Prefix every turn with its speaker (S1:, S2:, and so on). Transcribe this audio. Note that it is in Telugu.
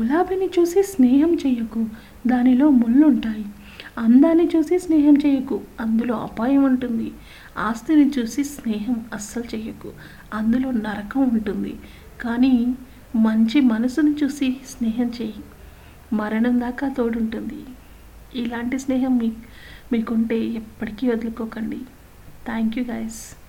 S1: గులాబీని చూసి స్నేహం చేయకు దానిలో ముళ్ళుంటాయి. అందాన్ని చూసి స్నేహం చేయకు అందులో అపాయం ఉంటుంది. ఆస్తిని చూసి స్నేహం అస్సలు చేయకు అందులో నరకం ఉంటుంది. కానీ మంచి మనసుని చూసి స్నేహం చేయి మరణం దాకా తోడుంటుంది. ఇలాంటి స్నేహం మీ మీకుంటే ఎప్పటికీ వదులుకోకండి. Thank you guys